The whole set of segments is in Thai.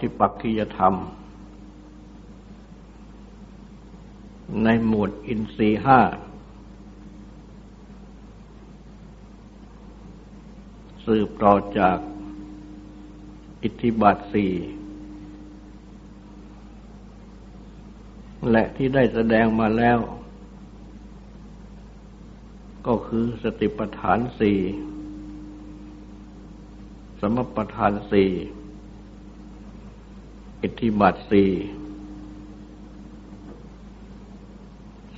ธิปักขิยธรรม ในหมวดอินทรีห้า สืบต่อจากอิทธิบาทสี่และที่ได้แสดงมาแล้ว ก็คือสติปัฏฐานสี่สมปัฏฐานสี่ อิทธิบาทสี่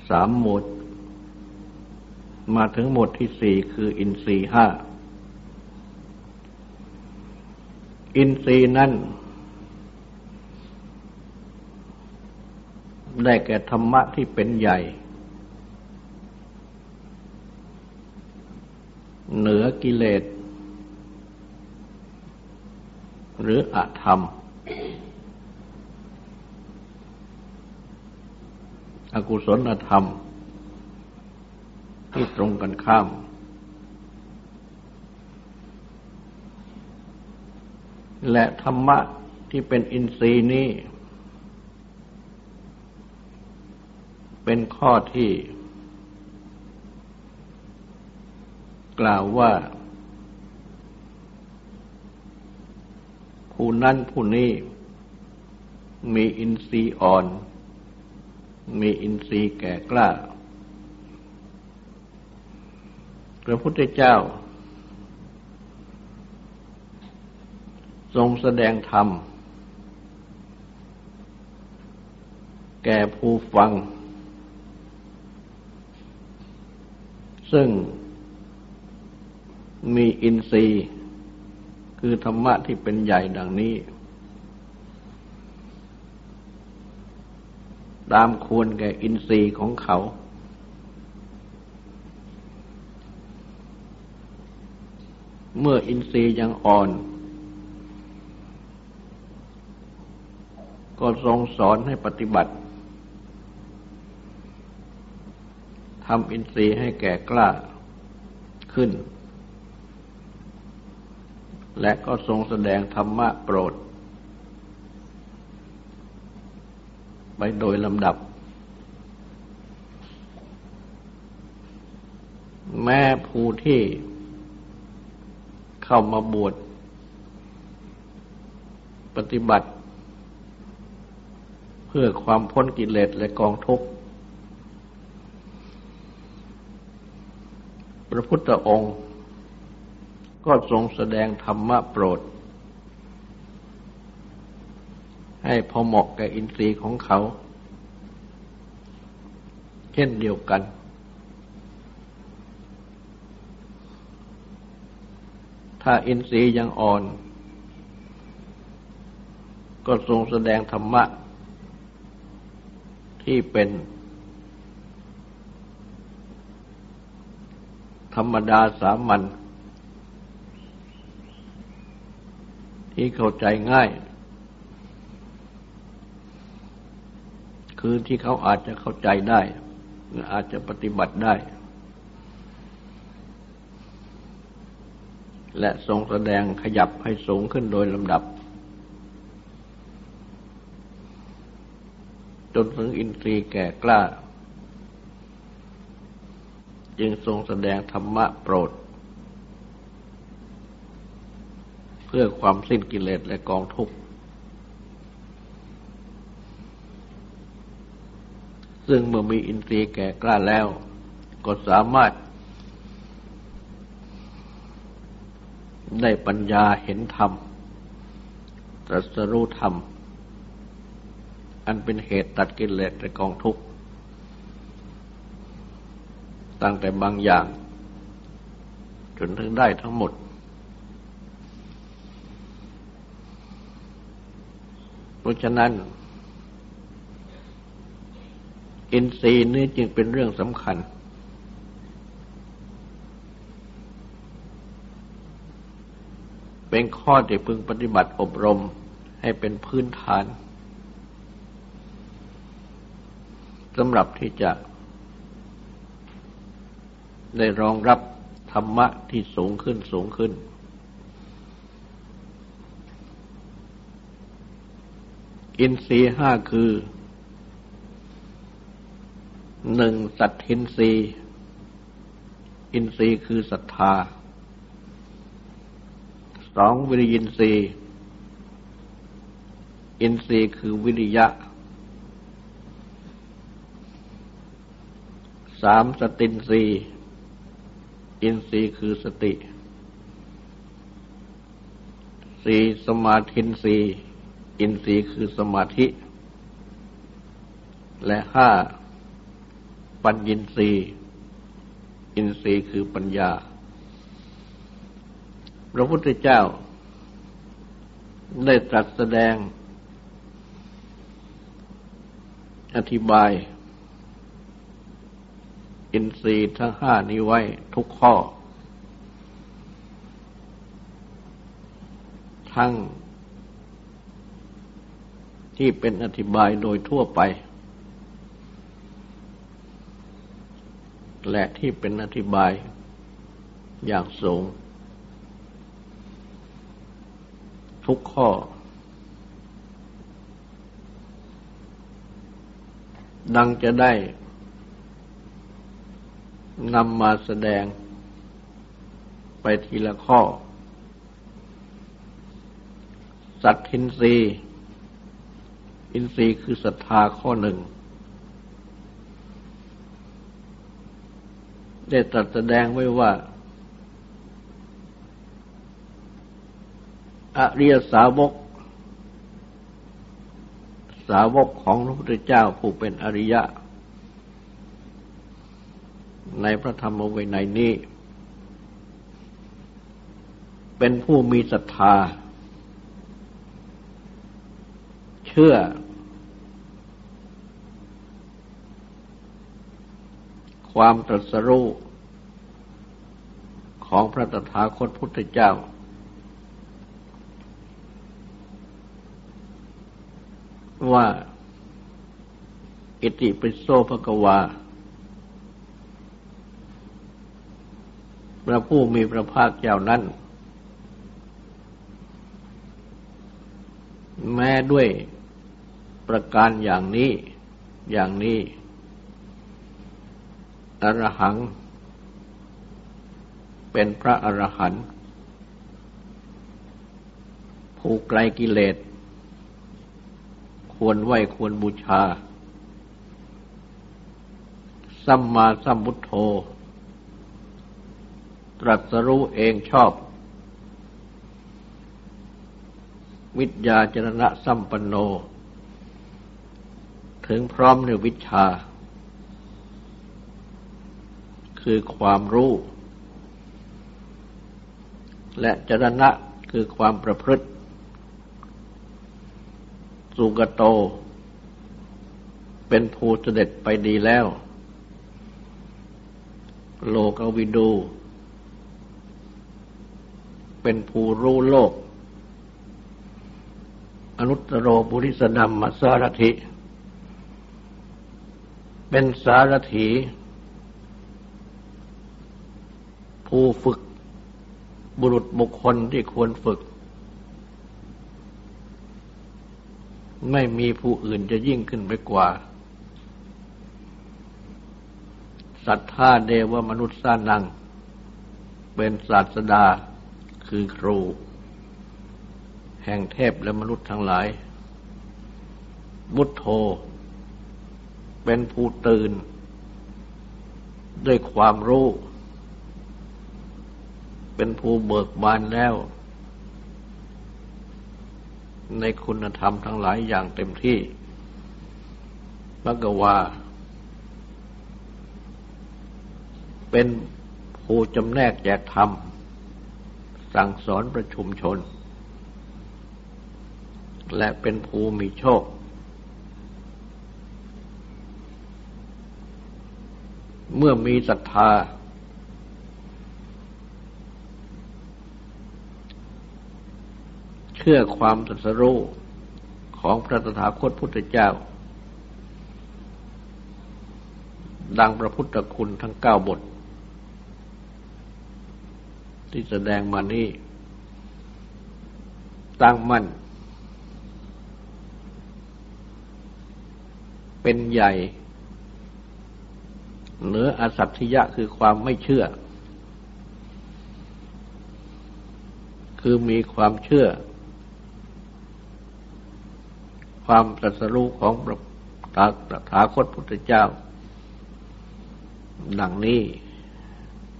สามหมดมาถึงหมดที่สี่คืออินทรีห้า อินทรีนั้นได้แก่ธรรมะที่เป็นใหญ่ เหนือกิเลส หรืออธรรม อกุศลธรรม ที่ตรงกันข้าม และธรรมะที่เป็นอินทรีย์นี้ เป็นข้อที่ กล่าวว่า ผู้นั้นผู้นี้มีอินทรีย์อ่อน มีอินทรีย์แก่กล้า พระพุทธเจ้า ทรงแสดงธรรม แก่ผู้ฟัง ซึ่งมีอินทรีย์ คือธรรมะที่เป็นใหญ่ดังนี้ ตามควรแก่อินทรีย์ของเขา เมื่ออินทรีย์ยังอ่อน ก็ทรงสอนให้ปฏิบัติทำอินทรีย์ให้แก่กล้าขึ้น และก็ทรงแสดงธรรมะโปรด ไปโดยลำดับ แม่ผู้ที่เข้ามาบวชปฏิบัติ เพื่อความพ้นกิเลสและกองทุกข์พระพุทธองค์ ก็ทรงแสดงธรรมะโปรด ให้พอเหมาะกับอินทรีย์ของเขา เช่นเดียวกัน ถ้าอินทรีย์ยังอ่อน ก็ทรงแสดงธรรมะ ที่เป็นธรรมดาสามัญที่เข้าใจง่าย คือที่เขาอาจจะเข้าใจได้ อาจจะปฏิบัติได้ และทรงแสดงขยับให้สูงขึ้นโดยลำดับ จนถึงอินทรีย์แก่กล้า จึงทรงแสดงธรรมะโปรด เพื่พื่อความสิ้นกิเลสและกองทุกข์ ซึ่งเมื่อมีอินทรีย์แก่กล้าแล้ว ก็สามารถ ได้ปัญญาเห็นธรรมตรัสรู้ธรรม อันเป็นเหตุตัดกิเลสและกองทุกข์ตั้งแต่บางอย่าง จนถึงได้ทั้งหมด เพราะฉะนั้น อินทรีย์นี้จึงเป็นเรื่องสำคัญ เป็นข้อที่พึงปฏิบัติอบรมให้เป็นพื้นฐานสำหรับที่จะ ได้รองรับธรรมะที่สูงขึ้นสูงขึ้น อินทรีห้าคือ หนึ่งสัตทินรีอินทรีคือศรัทธาสองวิริยินทรีอินทรีคือวิริยะสามสตินทรีอินทรีคือสติสี่สมาธินทรีอินทรีย์คือสมาธิ และห้า ปัญญินทรีย์อินทรีย์คือปัญญา พระพุทธเจ้า ได้ตรัสแสดง อธิบาย อินทรีย์ทั้งห้านี้ไว้ทุกข้อ ทั้งที่เป็นอธิบายโดยทั่วไป และที่เป็นอธิบายอย่างสูง ทุกข้อ ดังจะได้นำมาแสดงไปทีละข้อ สัตทินรีอินทรีย์คือศรัทธาข้อหนึ่ง ได้ตรัสแสดงไว้ว่า อริยสาวก สาวกของพระพุทธเจ้าผู้เป็นอริยะ ในพระธรรมวินัยนี้ เป็นผู้มีศรัทธา เชื่อ ความตรัสรู้ของพระตถาคตพุทธเจ้า ว่า อิติปิโสภกวา พระผู้มีพระภาคเจ้านั้น แม้ด้วยประการอย่างนี้อย่างนี้ อรหัง เป็นพระอรหันต์ผู้ไกลกิเลส ควรไหวควรบูชา สัมมาสัมพุทโธ ตรัสรู้เองชอบ วิทยาจรณะสัมปันโน ถึงพร้อมในวิชา คือความรู้ และจรณะคือความประพฤติ สุกโต เป็นภูเสด็จไปดีแล้ว โลกวิดู เป็นภูรู้โลก อนุตตรบุริสดัมมสารถิเป็นสารถี ผู้ฝึก บุรุษบุคคลที่ควรฝึก ไม่มีผู้อื่นจะยิ่งขึ้นไปกว่าศรัทธาเดวมนุษย์สานัง เป็นศาสดาคือครู แห่งเทพและมนุษย์ทั้งหลายบุตโธ เป็นผู้ตื่น ด้วยความรู้ เป็นผู้เบิกบานแล้ว ในคุณธรรมทั้งหลายอย่างเต็มที่พระกว่า เป็นผู้จำแนกแจกธรรม สั่งสอนประชุมชน และเป็นผู้มีโชค เมื่อมีศรัทธา ชื่อความตรัสรู้ของพระตถาคตพุทธเจ้า ดังพระพุทธคุณทั้งเก้าบท ที่แสดงมานี้ตั้งมั่น เป็นใหญ่ เหนืออสัตถิยะคือความไม่เชื่อ คือมีความเชื่อ ความตรัสรู้ของพระถาคตพุทธเจ้า ดังนี้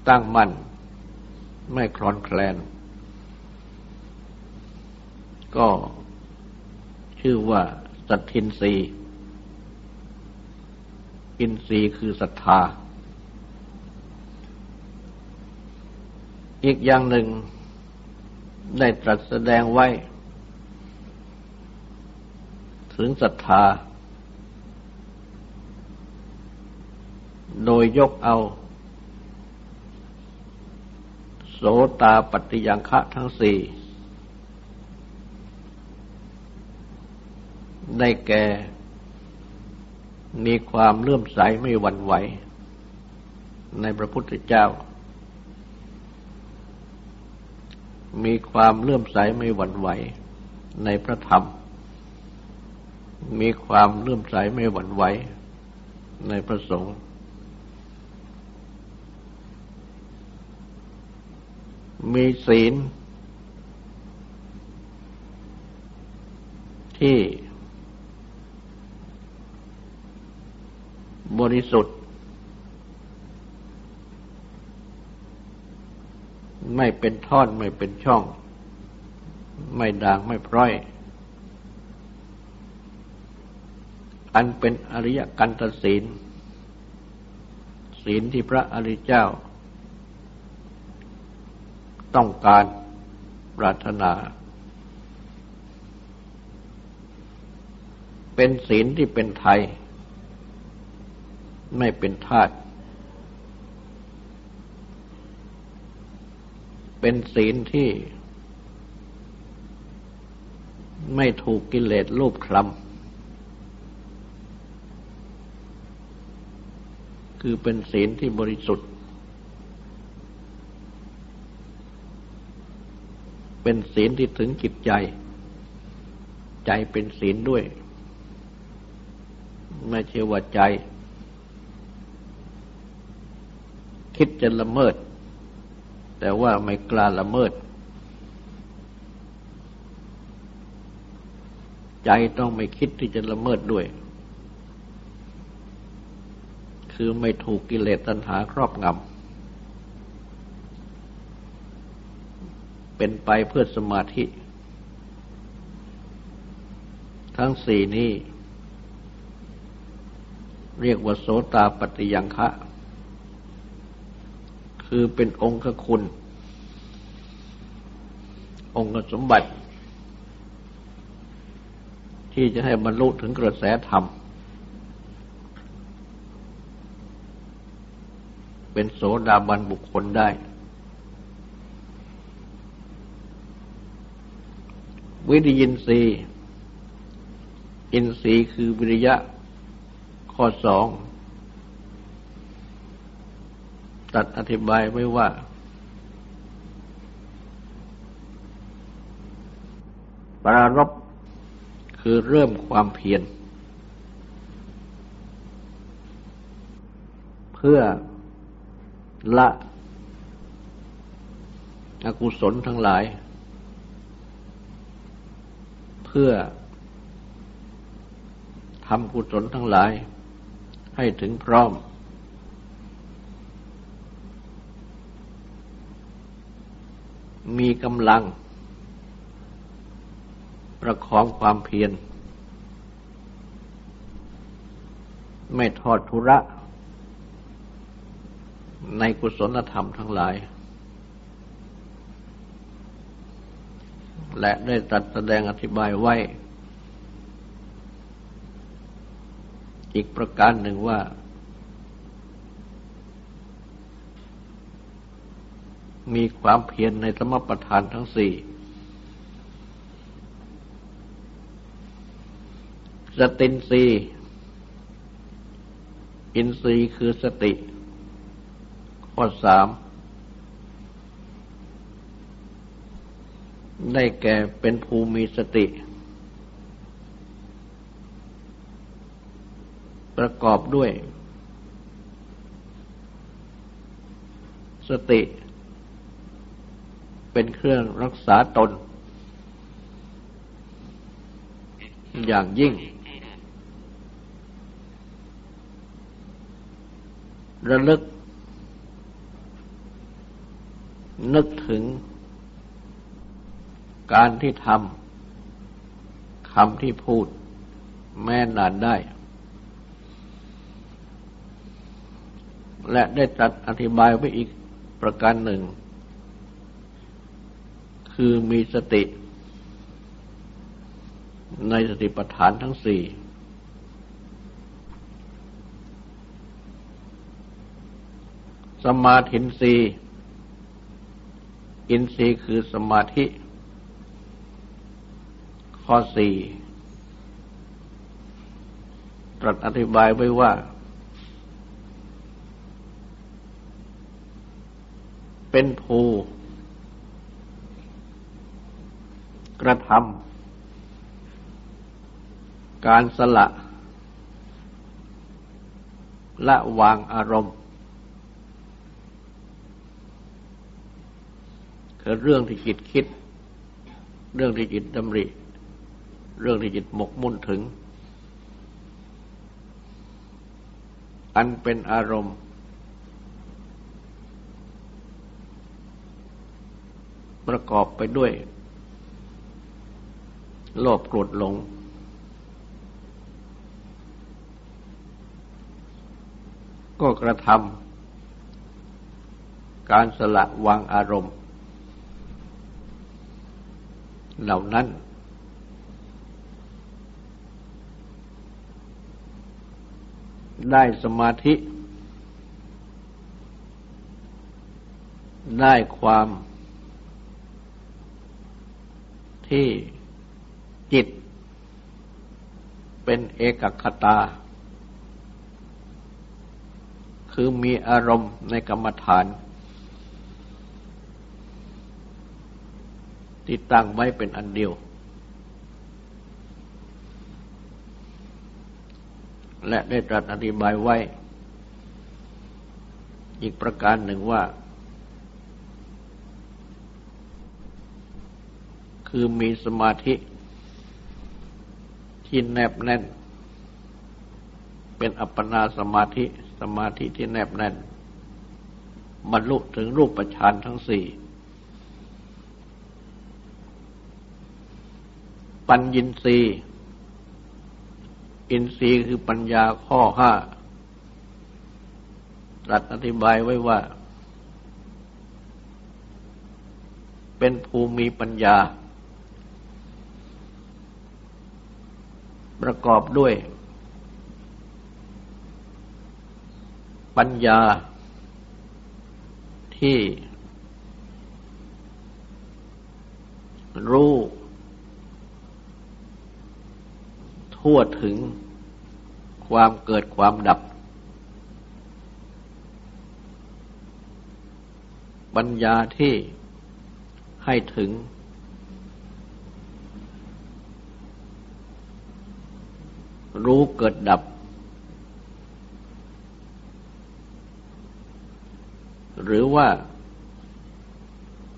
ตั้งมั่นไม่คลอนแคลน ก็ชื่อว่าสัตทินรีอินทรีย์คือศรัทธา อีกอย่างหนึ่งได้ตรัสแสดงไว้ ถึงศรัทธา โดยยกเอา โสตาปฏิยังคะทั้งสี่ได้แก่ มีความเลื่อมใสไม่หวั่นไหว ในพระพุทธเจ้า มีความเลื่อมใสไม่หวั่นไหว ในพระธรรม มีความเลื่อมใสไม่หวั่นไหวในพระสงฆ์มีศีล ที่บริสุทธิ์ ไม่เป็นท่อนไม่เป็นช่อง ไม่ด่างไม่พร้อย อันเป็นอริยกันตศีล ศีลที่พระอริยเจ้า ต้องการปรารถนา เป็นศีลที่เป็นไทย ไม่เป็นธาตุเป็นศีลที่ไม่ถูกกิเลสรูปคลำ คือเป็นศีลที่บริสุทธิ์ เป็นศีลที่ถึงจิตใจ ใจเป็นศีลด้วย ไม่ใช่ว่าใจ คิดจะละเมิด แต่ว่าไม่กล้าละเมิด ใจต้องไม่คิดที่จะละเมิดด้วย คือไม่ถูกกิเลสตัณหาครอบงำ เป็นไปเพื่อสมาธิ ทั้งสี่นี้ เรียกว่าโสตาปฏิยังคะ คือเป็นองค์คุณ องค์สมบัติ ที่จะให้บรรลุถึงกระแสธรรม เป็นโสดาบันบุคคลได้ วิริยินทรีย์อินทรีย์คือวิริยะ ข้อสองตัดอธิบายไว้ว่า ปรารบคือเริ่มความเพียร เพื่อ ละอกุศลทั้งหลาย เพื่อทำกุศลทั้งหลาย ให้ถึงพร้อม มีกำลัง ประคองความเพียร ไม่ทอดทุระ ในกุศลธรรมทั้งหลาย และได้ตัดแสดงอธิบายไว้ อีกประการหนึ่งว่า มีความเพียรในสมประทานทั้งสี่ สตินรีอินทรีย์คือสติ ข้อสามได้แก่เป็นภูมิสติ ประกอบด้วย สติ เป็นเครื่องรักษาตน อย่างยิ่ง ระลึก นึกถึงการที่ทำคำที่พูด แม่นานได้ และได้ตัดอธิบายไว้อีกประการหนึ่ง คือมีสติ ในสติปัฏฐานทั้งสี่สมาธินรี อินทรีย์คือสมาธิ ข้อสี่ตรัสอธิบายไว้ว่า เป็นภูกระทำการสละ ละวางอารมณ์ คือเรื่องที่จิตคิด เรื่องที่จิตดำริ เรื่องที่จิตหมกมุ่นถึง อันเป็นอารมณ์ ประกอบไปด้วย โลภโกรธหลง ก็กระทำการสละวางอารมณ์ เหล่านั้น ได้สมาธิ ได้ความที่จิต เป็นเอกคตา คือมีอารมณ์ในกรรมฐาน ที่ตั้งไว้เป็นอันเดียว และได้ตรัสอธิบายไว้ อีกประการหนึ่งว่า คือมีสมาธิที่แนบแน่น เป็นอัปปนาสมาธิ สมาธิที่แนบแน่น บรรลุถึงรูปฌานทั้งสี่ ปัญญินรีอินทรีย์คือปัญญาข้อห้าตรัดอธิบายไว้ว่า เป็นภูมิปัญญา ประกอบด้วย ปัญญาที่รู้ ทั่วถึงความเกิดความดับ ปัญญาที่ให้ถึง รู้เกิดดับ หรือว่า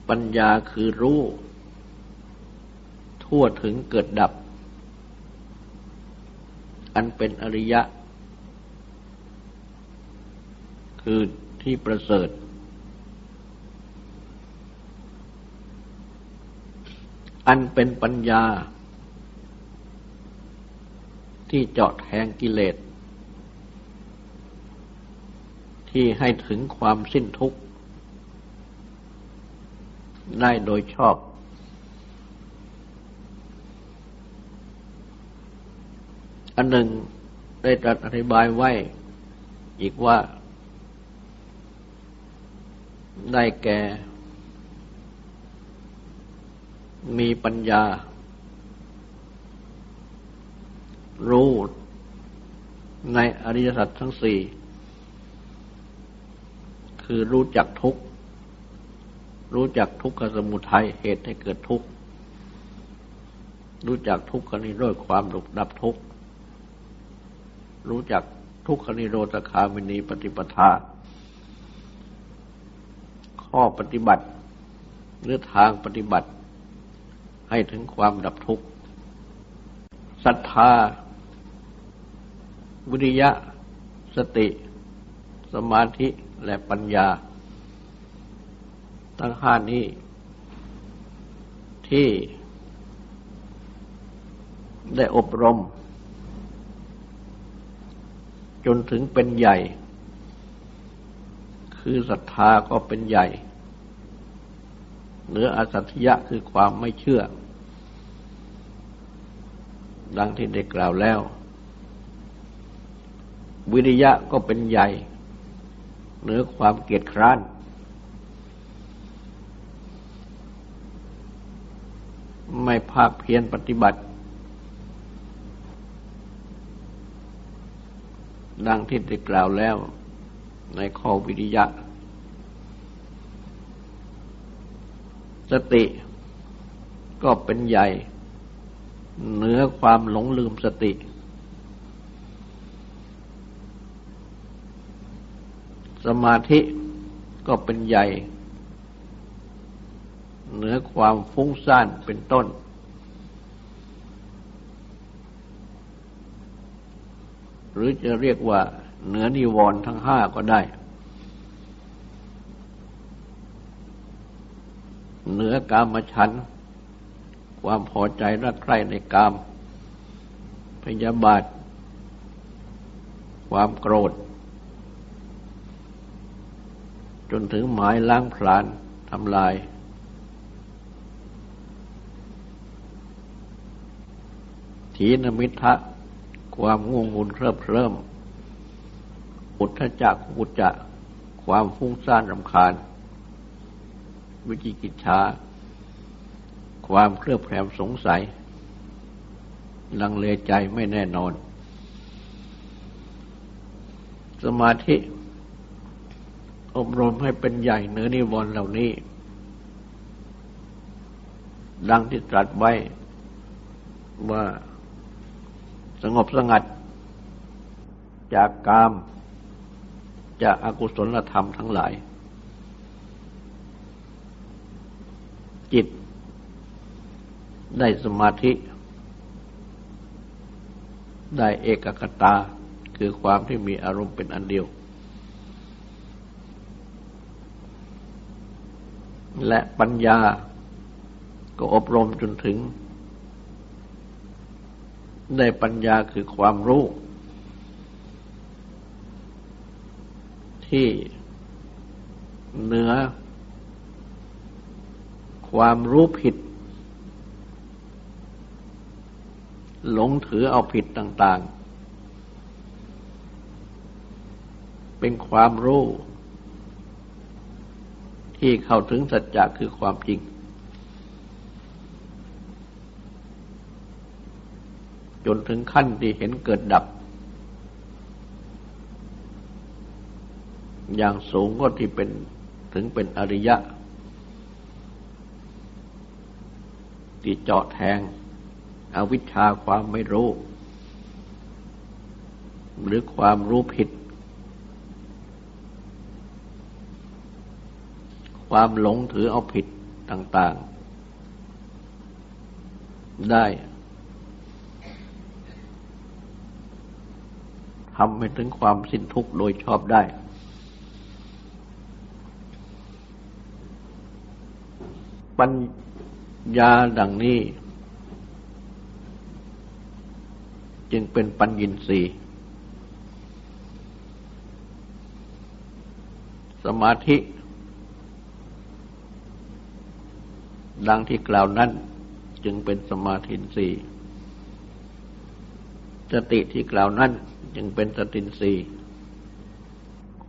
ปัญญาคือรู้ ทั่วถึงเกิดดับ อันเป็นอริยะ คือที่ประเสริฐ อันเป็นปัญญา ที่เจาะแทงกิเลส ที่ให้ถึงความสิ้นทุกข์ ได้โดยชอบ อันหนึ่งได้ตรัสอธิบายไว้ อีกว่า ได้แก่ มีปัญญา รู้ในอริยสัจทั้งสี่ คือรู้จักทุกข์รู้จักทุกขสมุทัยเหตุให้เกิดทุกข์ รู้จักทุกขนิโรธความหลุดดับทุกข์ รู้จักทุกขนิโรธคามินีปฏิปทา ข้อปฏิบัติหรือทางปฏิบัติ ให้ถึงความดับทุกข์ศรัทธา วิริยะ สติ สมาธิและปัญญา ทั้งห้านี้ ที่ได้อบรม จนถึงเป็นใหญ่ คือศรัทธาก็เป็นใหญ่ เหนืออสัตยะคือความไม่เชื่อ ดังที่ได้กล่าวแล้ว วิริยะก็เป็นใหญ่ เหนือความเกียจคร้านไม่ภาคเพียรปฏิบัติ ดังที่ได้กล่าวแล้วในข้อวิริยะ สติก็เป็นใหญ่ เหนือความหลงลืมสติ สมาธิก็เป็นใหญ่ เหนือความฟุ้งซ่านเป็นต้น หรือจะเรียกว่าเหนือนิวรณ์ทั้งห้าก็ได้ เหนือกามฉัน ความพอใจรักใคร่ในกาม พยาบาท ความโกรธ จนถึงหมายล้างผลาญทำลาย ถีนมิทะ ความง่วงงุนเคลิบเคลิ้มอุทธจักกุจจะ ความฟุ้งซ่านรำคาญ วิจิกิจฉาความเครือบแคลงสงสัย ลังเลใจไม่แน่นอน สมาธิ อบรมให้เป็นใหญ่เนื้อนิวรณ์เหล่านี้ ดังที่ตรัสไว้ว่า งบสงัด จากกาม จากอากุศลธรรมทั้งหลาย จิตได้สมาธิ ได้เอกคตาคือความที่มีอารมณ์เป็นอันเดียว และปัญญาก็อบรมจนถึง ได้ปัญญาคือความรู้ ที่เหนือ ความรู้ผิด หลงถือเอาผิดต่าง ๆ เป็นความรู้ ที่เข้าถึงสัจจะคือความจริง จนถึงขั้นที่เห็นเกิดดับ อย่างสูงก็ที่เป็นถึงเป็นอริยะ ที่เจาะแทง อวิชชาความไม่รู้ หรือความรู้ผิด ความหลงถือเอาผิดต่าง ๆ ได้ ทำให้ถึงความสิ้นทุกข์โดยชอบได้ ปัญญาดังนี้ จึงเป็นปัญญินสีสมาธิ ดังที่กล่าวนั้นจึงเป็นสมาธินสี สติที่กล่าวนั้นจึงเป็นสตินสี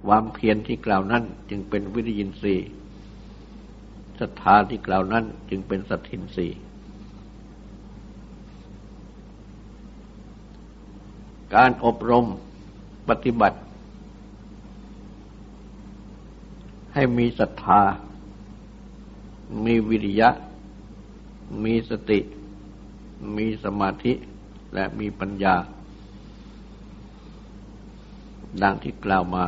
ความเพียรที่กล่าวนั้นจึงเป็นวิริยินสีศรัทธาที่กล่าวนั้นจึงเป็นสัตทินสีการอบรมปฏิบัติ ให้มีศรัทธา มีวิริยะ มีสติ มีสมาธิ และมีปัญญา ดังที่กล่าวมา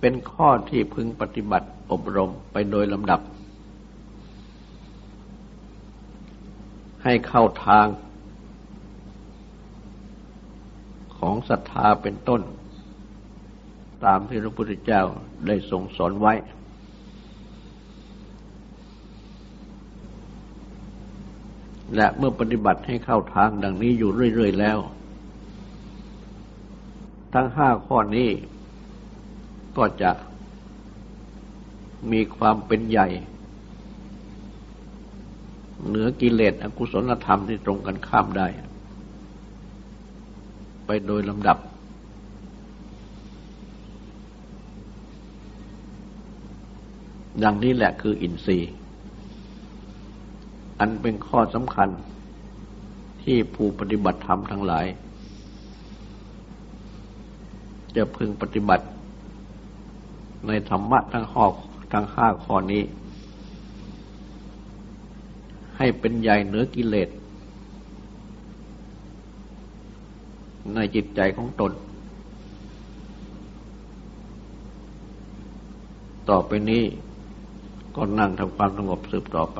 เป็นข้อที่พึงปฏิบัติอบรมไปโดยลำดับ ให้เข้าทางของศรัทธาเป็นต้น ตามที่พระพุทธเจ้าได้ทรงสอนไว้ และเมื่อปฏิบัติให้เข้าทางดังนี้อยู่เรื่อย ๆ แล้ว ทั้งห้าข้อนี้ก็จะมีความเป็นใหญ่ เหนือกิเลสอกุศลธรรมที่ตรงกันข้ามได้ ไปโดยลำดับ ดังนี้แหละคืออินทรีย์ อันเป็นข้อสำคัญที่ผู้ปฏิบัติธรรมทั้งหลาย จะพึงปฏิบัติในธรรมะทั้งข้อทั้งห้าข้อนี้ ให้เป็นใหญ่เหนือกิเลสในจิตใจของตน ต่อไปนี้ก็นั่งทำความสงบสืบต่อไป